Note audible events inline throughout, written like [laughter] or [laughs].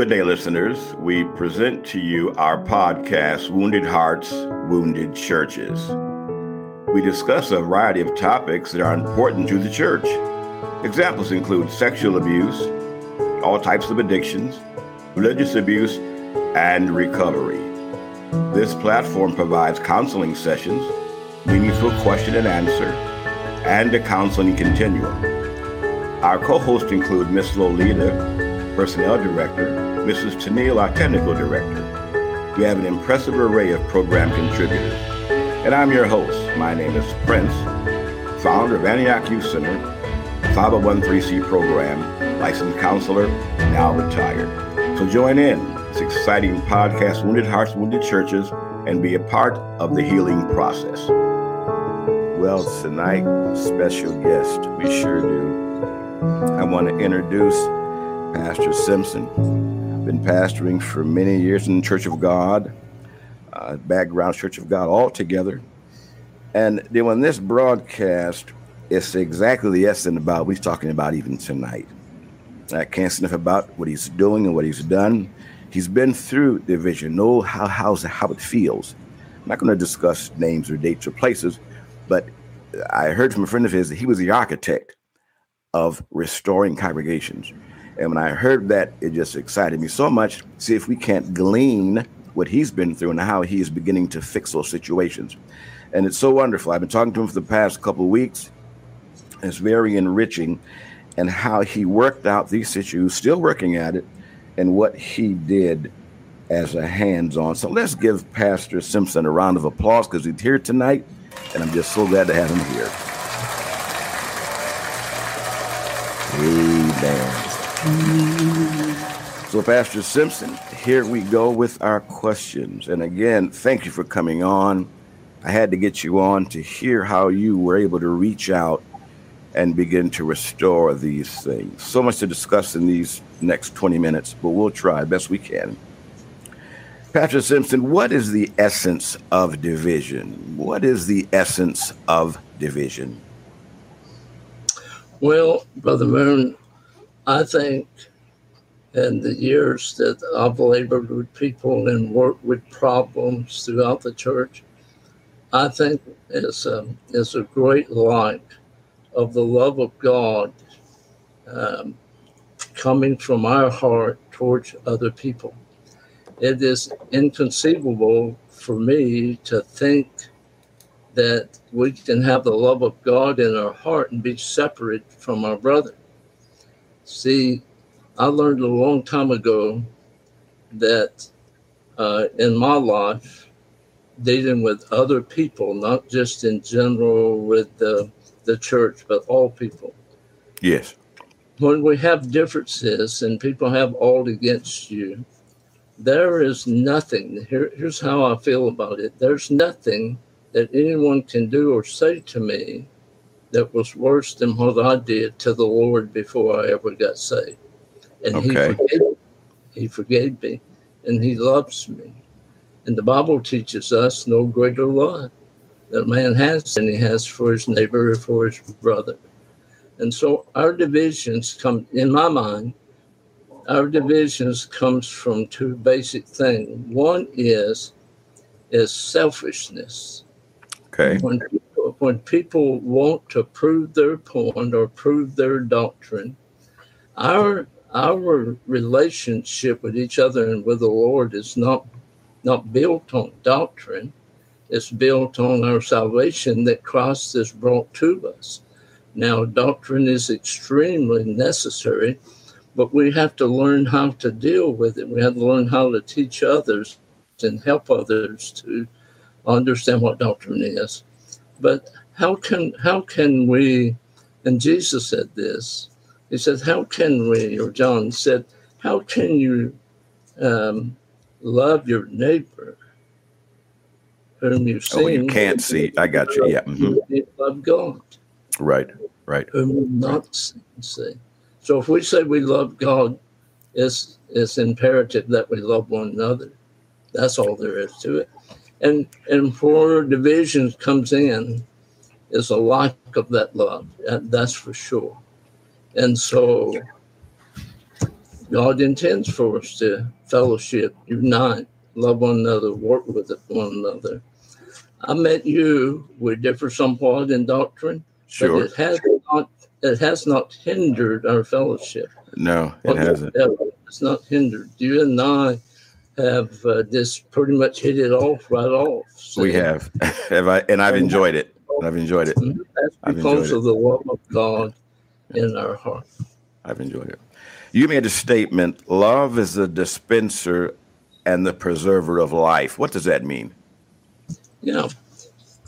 Good day, listeners. We present to you our podcast, Wounded Hearts, Wounded Churches. We discuss a variety of topics that are important to the church. Examples include sexual abuse, all types of addictions, religious abuse, and recovery. This platform provides counseling sessions, meaningful question and answer, and a counseling continuum. Our co hosts include Miss Lolita, Personnel Director, Mrs. Tennille, our Technical Director. We have an impressive array of program contributors. And I'm your host. My name is Prince, founder of Antioch Youth Center, 501c program, licensed counselor, now retired. So join in this exciting podcast, Wounded Hearts, Wounded Churches, and be a part of the healing process. Well, tonight, special guest, we sure do. I want to introduce Pastor Simpson. Been pastoring for many years in the Church of God, uh, background Church of God altogether. And then when this broadcast, it's exactly the essence about what he's talking about even tonight. I can't sniff about what he's doing and what he's done. He's been through division, know how how's how it feels. I'm not going to discuss names or dates or places, but I heard from a friend of his that he was the architect of restoring congregations. And when I heard that, it just excited me so much. See if we can't glean what he's been through and how he is beginning to fix those situations. And it's so wonderful. I've been talking to him for the past couple of weeks. It's very enriching and how he worked out these issues, still working at it, and what he did as a hands on. So let's give Pastor Simpson a round of applause because he's here tonight, and I'm just so glad to have him here. Amen. So, Pastor Simpson, here we go with our questions. And again, thank you for coming on. I had to get you on to hear how you were able to reach out and begin to restore these things. So much to discuss in these next 20 minutes, but we'll try best we can. Pastor Simpson, what is the essence of division? What is the essence of division? Well, Brother Moon, I think in the years that I've labored with people and worked with problems throughout the church, I think it's a, it's a great light of the love of God um, coming from our heart towards other people. It is inconceivable for me to think that we can have the love of God in our heart and be separate from our brother. See, I learned a long time ago that uh, in my life, dealing with other people, not just in general with the, the church, but all people. Yes. When we have differences and people have all against you, there is nothing. Here, here's how I feel about it there's nothing that anyone can do or say to me that was worse than what I did to the Lord before I ever got saved. And okay. he forgave me. He forgave me and he loves me. And the Bible teaches us no greater love that man has than he has for his neighbor or for his brother. And so our divisions come in my mind, our divisions comes from two basic things. One is is selfishness. Okay. When when people want to prove their point or prove their doctrine, our our relationship with each other and with the Lord is not not built on doctrine. It's built on our salvation that Christ has brought to us. Now, doctrine is extremely necessary, but we have to learn how to deal with it. We have to learn how to teach others and help others to understand what doctrine is. But how can how can we? And Jesus said this. He said, "How can we?" Or John said, "How can you um, love your neighbor whom you see?" Oh, you can't see. I got you. Yeah. Mm-hmm. You love God. Right. Right. Whom you not right. see. So if we say we love God, it's it's imperative that we love one another. That's all there is to it and and where division comes in is a lack of that love that's for sure and so God intends for us to fellowship, unite, love one another, work with one another. I met you. We differ somewhat in doctrine, Sure. but it has not it has not hindered our fellowship. No, it hasn't. It's not hindered. You and I have uh, just pretty much hit it off right off. We have. [laughs] have I, and I've enjoyed it. I've enjoyed it. That's I've because enjoyed of the love of God in our heart. I've enjoyed it. You made a statement love is the dispenser and the preserver of life. What does that mean? Yeah.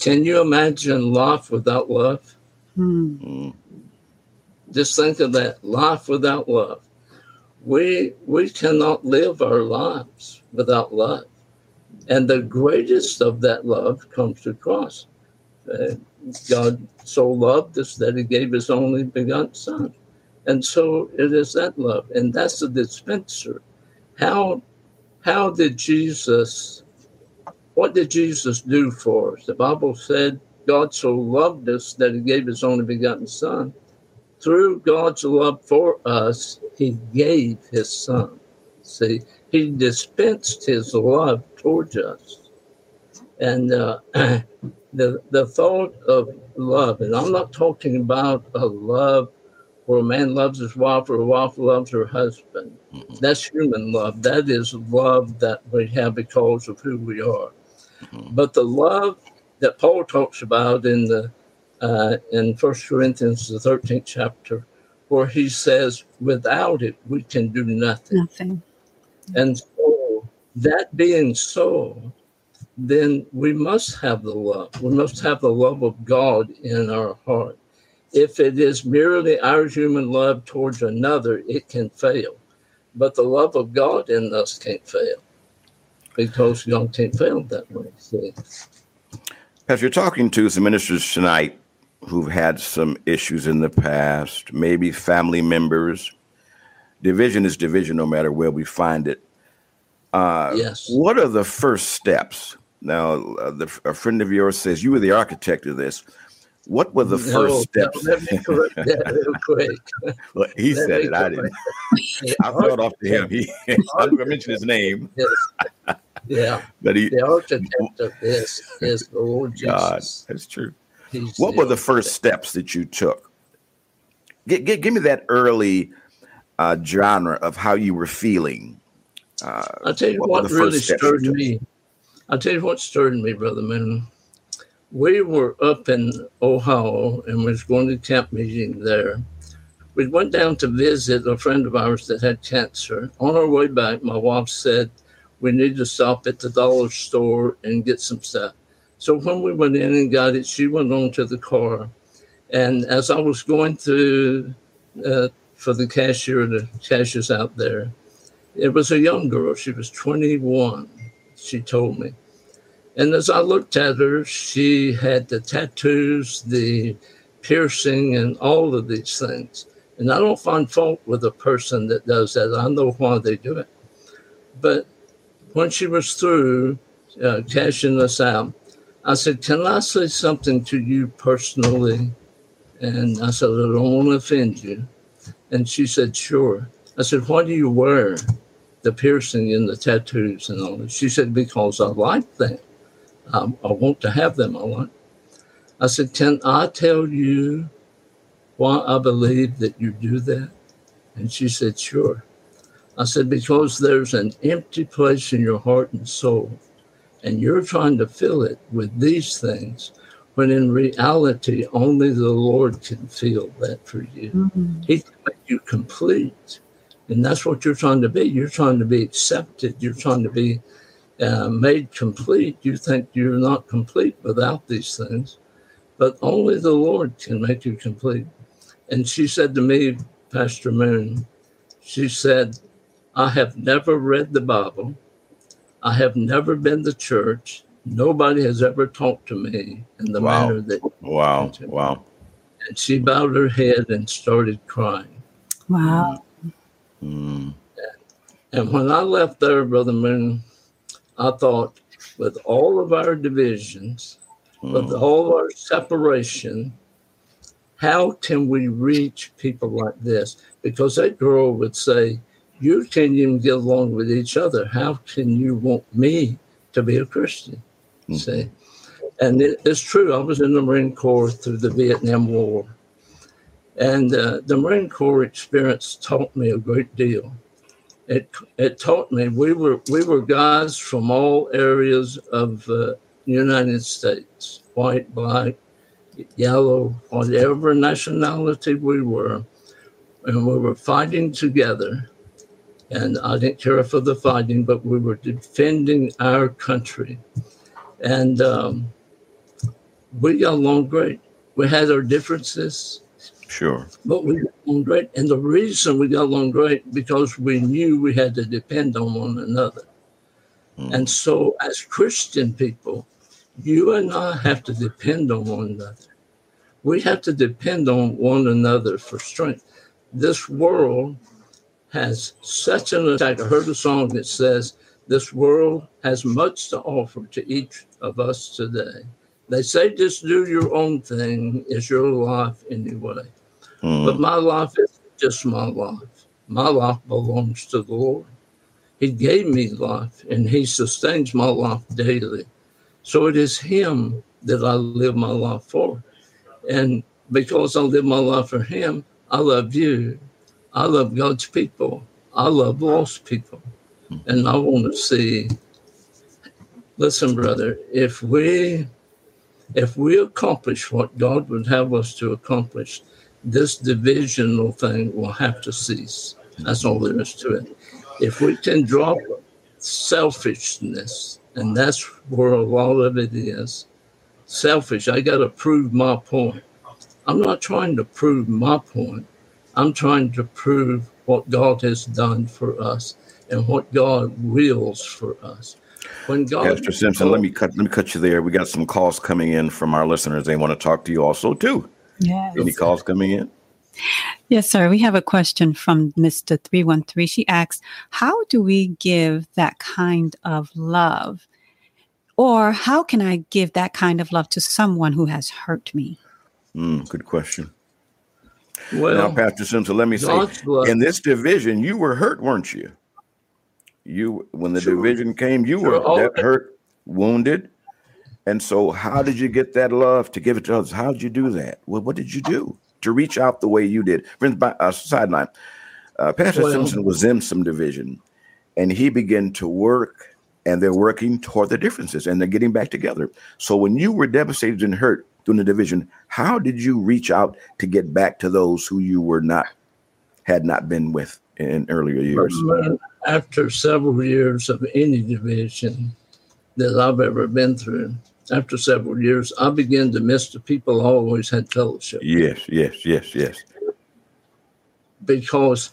Can you imagine life without love? Hmm. Mm, Just think of that life without love. We we cannot live our lives without love, and the greatest of that love comes to cross. Uh, God so loved us that He gave His only begotten Son, and so it is that love, and that's the dispenser. How how did Jesus? What did Jesus do for us? The Bible said God so loved us that He gave His only begotten Son through God's love for us, He gave His Son. See, He dispensed His love towards us. And uh, [clears throat] the, the thought of love, and I'm not talking about a love where a man loves his wife or a wife loves her husband. Mhm. That's human love. That is love that we have because of who we are. Mhm. But the love that Paul talks about in the uh, in First Corinthians, the 13th chapter, where he says, without it, we can do nothing. Nothing. And so, that being so, then we must have the love. We must have the love of God in our heart. If it is merely our human love towards another, it can fail. But the love of God in us can't fail because God can't fail that way. See? Pastor, you're talking to some ministers tonight who've had some issues in the past, maybe family members. Division is division no matter where we find it. Uh, Yes. What are the first steps? Now, uh, the, a friend of yours says you were the architect of this. What were the No, first no, steps? Let me correct that [laughs] real quick. well, he Let said it. I didn't. [laughs] I it off to him. He, I'm going to mention his name, [laughs] Yeah, but he. the architect of this is the Lord God, Jesus. that's true. He's What were the first steps that you took? Give, give, give me that early uh, genre of how you were feeling. Uh, I'll tell you What what, really first steps you stirred me. I'll tell you what stirred me, Brother Moon. We were up in Ohio and was going to camp meeting there. We went down to visit a friend of ours that had cancer. On our way back, my wife said we need to stop at the dollar store and get some stuff. So when we went in and got it, she went on to the car. And as I was going through uh, for the cashier, the cashiers out there, it was a young girl. She was 21, she told me. And as I looked at her, she had the tattoos, the piercing, and all of these things. And I don't find fault with a person that does that. I know why they do it. But when she was through uh, cashing us out, I said, Can I say something to you personally? And I said, I don't want to offend you. And she said, Sure. I said, Why do you wear the piercing and the tattoos and all this? She said, Because I like them. Um, I, I want to have them. I want. I said, Can I tell you why I believe that you do that? And she said, Sure. I said, Because there's an empty place in your heart and soul, and you're trying to fill it with these things, when in reality, only the Lord can fill that for you. Mhm. He can make you complete. And that's what you're trying to be. You're trying to be accepted. You're trying to be uh, made complete. You think you're not complete without these things, but only the Lord can make you complete. And she said to me, Pastor Moon, she said, I have never read the Bible. I have never been to church. Nobody has ever talked to me in the Wow. manner that. wow, wow. And she bowed her head and started crying. Wow. Mm, And when I left there, Brother Moon, I thought, with all of our divisions, with mm, all of our separation, how can we reach people like this? Because that girl would say, you can't even get along with each other. How can you want me to be a Christian? Mm-hmm. See? And it, it's true. I was in the Marine Corps through the Vietnam War. And uh, the Marine Corps experience taught me a great deal. It, it taught me we were we were guys from all areas of the uh, United States, white, black, yellow, whatever nationality we were, and we were fighting together. And I didn't care for the fighting, but we were defending our country. And um, we got along great. We had our differences. Sure. But we got along great. And the reason we got along great because we knew we had to depend on one another. Mm. And so as Christian people, you and I have to depend on one another. We have to depend on one another for strength. This world has such an attack. I heard a song that says, This world has much to offer to each of us today. They say just do your own thing. Is your life anyway? Mm. But my life is just my life. My life belongs to the Lord. He gave me life and He sustains my life daily. So it is Him that I live my life for. And because I live my life for Him, I love you. I love God's people. I love lost people. And I want to see, listen, brother, if we if we accomplish what God would have us to accomplish, this divisional thing will have to cease. That's all there is to it. If we can drop selfishness and that's where a lot of it is selfish. I got to prove my point. I'm not trying to prove my point. I'm trying to prove what God has done for us and what God wills for us. When God Pastor Simpson, called, let me cut let me cut you there. We got some calls coming in from our listeners. They want to talk to you also too. Yeah. Any calls coming in? Yes, sir. We have a question from Mr. 313. She asks, How do we give that kind of love? Or how can I give that kind of love to someone who has hurt me? Mm, good question. Well, now, Pastor Simpson, let me say, in this division, you were hurt, weren't you? You, when the sure. division came, you sure. were that hurt, wounded, and so, how did you get that love to give it to others? How did you do that? Well, what did you do? to reach out the way you did. Friends, by uh, sideline, uh, Pastor well, Simpson was in some division, and he began to work, and they're working toward the differences, and they're getting back together. So when you were devastated and hurt during the division, how did you reach out to get back to those who you were not had not been with in earlier years? After several years of any division that I've ever been through, after several years, I began to miss the people I always had fellowship. Yes, yes, yes, yes. Because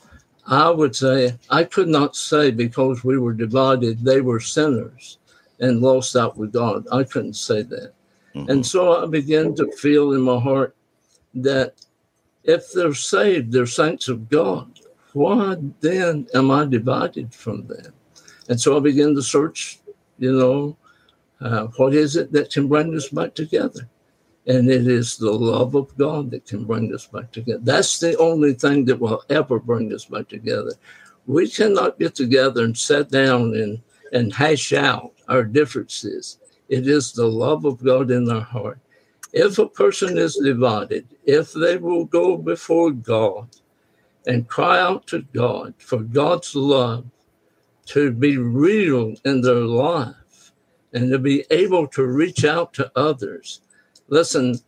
I would say, I could not say because we were divided, they were sinners and lost out with God. I couldn't say that. Mm-hmm. And so I began to feel in my heart that if they're saved, they're saints of God. Why then am I divided from them? And so I began to search, you know, uh, what is it that can bring us back together? And it is the love of God that can bring us back together. That's the only thing that will ever bring us back together. We cannot get together and sit down and, and hash out our differences. It is the love of God in our heart. If a person is divided, if they will go before God and cry out to God for God's love to be real in their life, and to be able to reach out to others. Listen,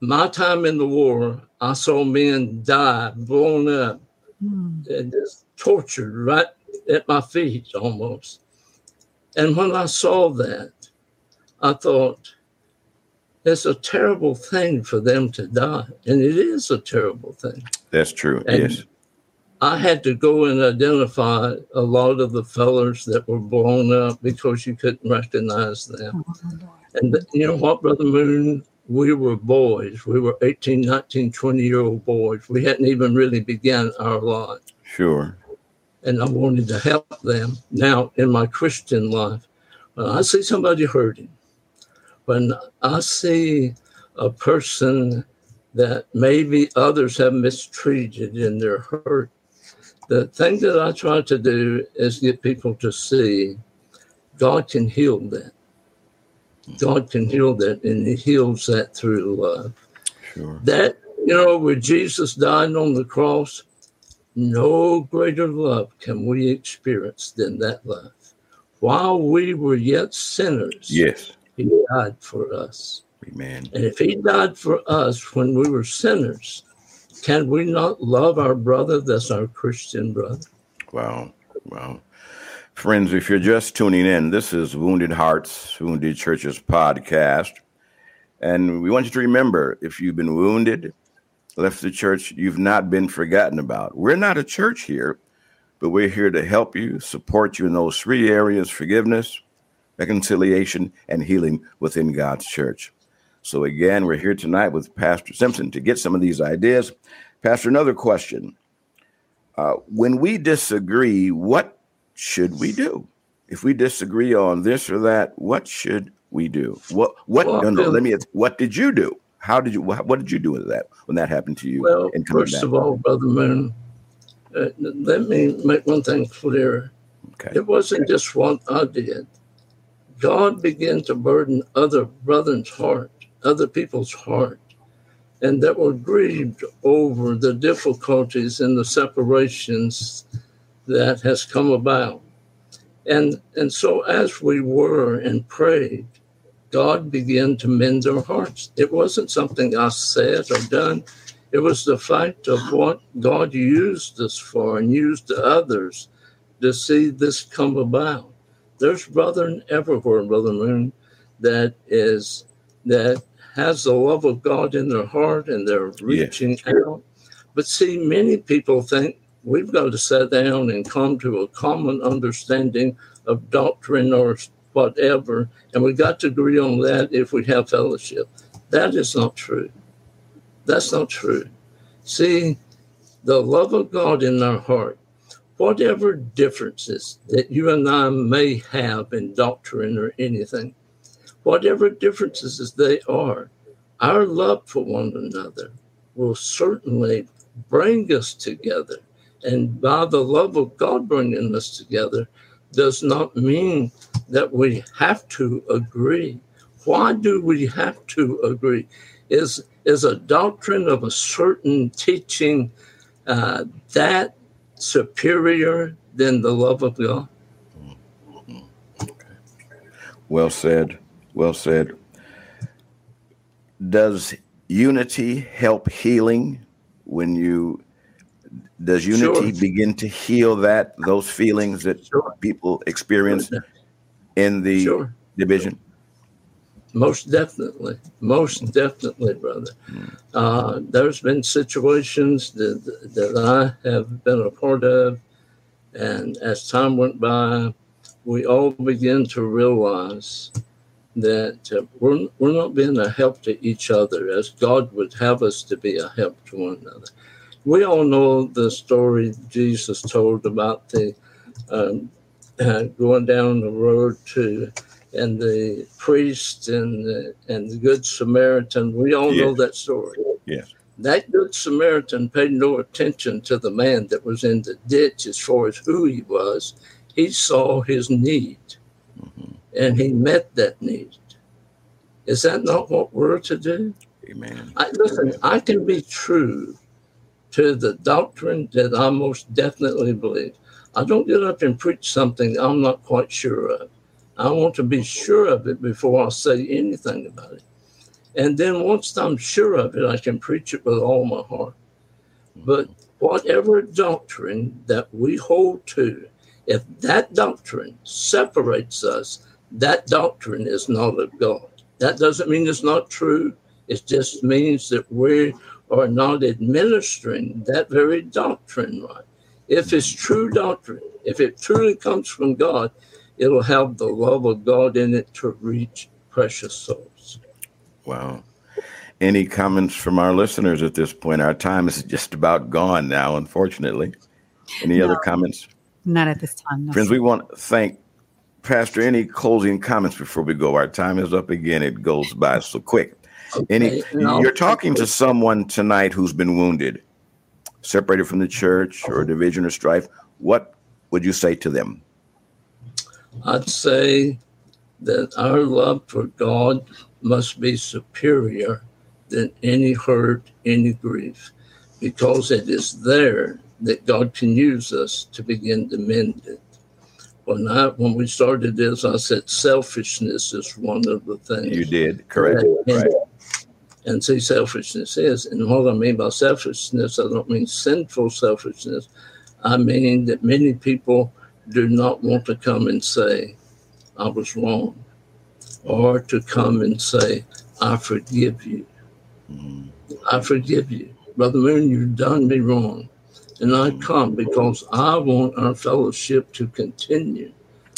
my time in the war, I saw men die, blown up, mm. and just tortured right at my feet almost. And when I saw that, I thought, it's a terrible thing for them to die. And it is a terrible thing. That's true. And yes. I had to go and identify a lot of the fellers that were blown up because you couldn't recognize them. Oh, and you know what, Brother Moon? We were boys. We were 18, 19, 20 year old boys. We hadn't even really begun our life. Sure. And I wanted to help them. Now, in my Christian life, when I see somebody hurting, when I see a person that maybe others have mistreated in their hurt, The thing that I try to do is get people to see God can heal that. God can heal that, and He heals that through love. Sure. That, you know, when Jesus died on the cross, no greater love can we experience than that love. While we were yet sinners, yes, He died for us. Amen. And if He died for us when we were sinners, can we not love our brother that's our Christian brother? Wow. Wow. Friends, if you're just tuning in, this is Wounded Hearts, Wounded Churches podcast. And we want you to remember if you've been wounded, left the church, you've not been forgotten about. We're not a church here, but we're here to help you, support you in those three areas forgiveness, reconciliation, and healing within God's church. So, again, we're here tonight with Pastor Simpson to get some of these ideas. Pastor, another question. Uh, when we disagree, what should we do? If we disagree on this or that, what should we do? What what well, no, no, let me what did you do? How did you what, did you do with that when that happened to you? Well, first back? of all, Brother Moon, uh, let me make one thing clear. Okay. It wasn't just what I did. God began to burden other brethren's heart, other people's heart, and that were grieved over the difficulties and the separations that has come about. And, and so as we were and prayed, God began to mend their hearts. It wasn't something I said or done. It was the fact of what God used us for and used others to see this come about. There's brethren everywhere, Brother Moon, that is that has the love of God in their heart and they're reaching yes. out. But see, many people think we've got to sit down and come to a common understanding of doctrine or whatever, and we've got to agree on that if we have fellowship. That is not true. That's not true. See, the love of God in our heart, whatever differences that you and I may have in doctrine or anything, whatever differences as they are, our love for one another will certainly bring us together and by the love of God bringing us together does not mean that we have to agree. Why do we have to agree? Is is a doctrine of a certain teaching uh, that superior than the love of God? Mm-hmm. Well said. Well said. Does unity help healing when you does unity sure. begin to heal that those feelings that sure. people experience sure. in the division? Most definitely, most definitely, brother. Mm. Uh, there's been situations that that I have been a part of, and as time went by, we all begin to realize that uh, we're, we're not being a help to each other as God would have us to be a help to one another we all know the story Jesus told about the um, uh, going down the road to and the priest and the, and the good Samaritan. We all yes. know that story. Yes. That good Samaritan paid no attention to the man that was in the ditch as far as who he was. He saw his need mm-hmm. and he met that need. Is that not what we're to do? Amen. I, listen, I can be true to the doctrine that I most definitely believe. I don't get up and preach something I'm not quite sure of. I want to be sure of it before I say anything about it. And then once I'm sure of it, I can preach it with all my heart. But whatever doctrine that we hold to, if that doctrine separates us, that doctrine is not of God. That doesn't mean it's not true. It just means that we are not administering that very doctrine right. If it's true doctrine, if it truly comes from God, it'll have the love of God in it to reach precious souls. Wow. Any comments from our listeners at this point? Our time is just about gone now, unfortunately. Any no, other comments? Not at this time. No. Friends, we want to thank Pastor. Any closing comments before we go? Our time is up again. It goes by so quick. Okay, Any, no. you're talking to someone tonight who's been wounded. separated from the church or division or strife, what would you say to them? I'd say that our love for God must be superior than any hurt, any grief, because it is there that God can use us to begin to mend it. When I when we started this, I said selfishness is one of the things. You did, correct. And, right. and see, selfishness is. And what I mean by selfishness, I don't mean sinful selfishness. I mean that many people do not want to come and say, I was wrong, or to come and say, I forgive you. Mm-hmm. I forgive you. Brother Moon, you've done me wrong. And I mm-hmm. come because I want our fellowship to continue.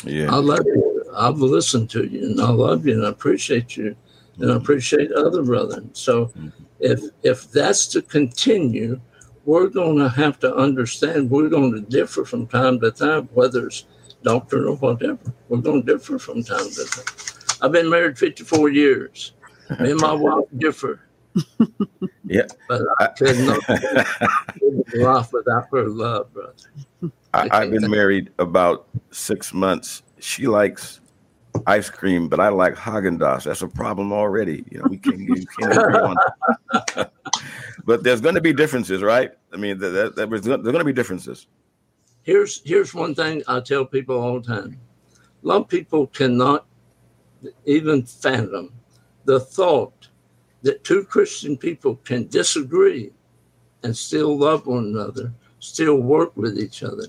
Yeah. I love you. I've listened to you and I love you and I appreciate you and I mm-hmm. appreciate other brethren. So mm-hmm. if if that's to continue, we're going to have to understand we're going to differ from time to time, whether it's doctrine or whatever. We're going to differ from time to time. I've been married 54 years. Me and my [laughs] wife differ. Yeah. But I could not [laughs] life without her love, brother. I, I've been married about six months. She likes ice cream, but I like Haagen Dazs. That's a problem already. You know, we can't, we can't agree on. [laughs] but there's going to be differences, right? I mean, that, that, that there's going to be differences. Here's here's one thing I tell people all the time: a lot of people cannot even fathom the thought that two Christian people can disagree and still love one another, still work with each other.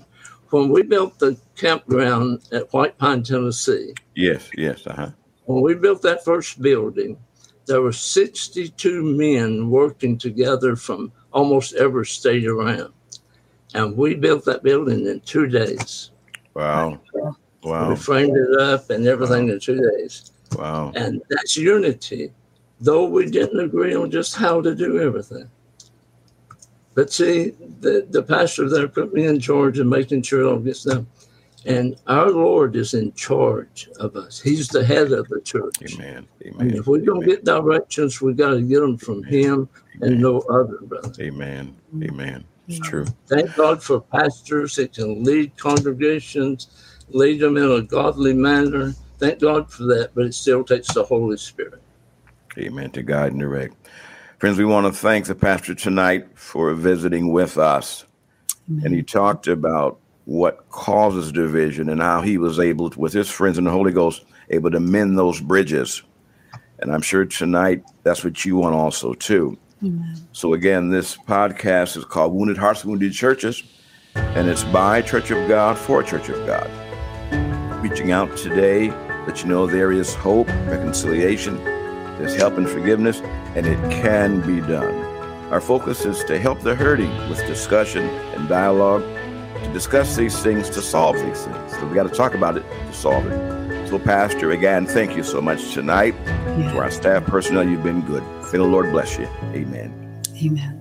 When we built the campground at White Pine, Tennessee. Yes, yes, uh-huh. When we built that first building, there were 62 men working together from almost every state around. And we built that building in two days. Wow. Wow. We framed it up and everything wow. in two days. Wow. And that's unity, though we didn't agree on just how to do everything. But see, the, the pastor there put me in charge of making sure it all gets done. And our Lord is in charge of us. He's the head of the church. Amen. Amen. And if we're going to get directions, we got to get them from Amen. Him Amen. and no other, brother. Amen. Amen. It's true. Thank God for pastors that can lead congregations, lead them in a godly manner. Thank God for that, but it still takes the Holy Spirit. Amen. To guide and direct. Friends, we want to thank the pastor tonight for visiting with us. Amen. And he talked about what causes division and how he was able, to, with his friends in the Holy Ghost, able to mend those bridges. And I'm sure tonight that's what you want also too. Amen. So again, this podcast is called Wounded Hearts, Wounded Churches, and it's by Church of God for Church of God. Reaching out today, let you know there is hope, reconciliation, there's help and forgiveness, and it can be done. Our focus is to help the hurting with discussion and dialogue discuss these things, to solve these things. So we got to talk about it to solve it. So, Pastor, again, thank you so much tonight. Yeah. To our staff personnel, you've been good. May the Lord bless you. Amen. Amen.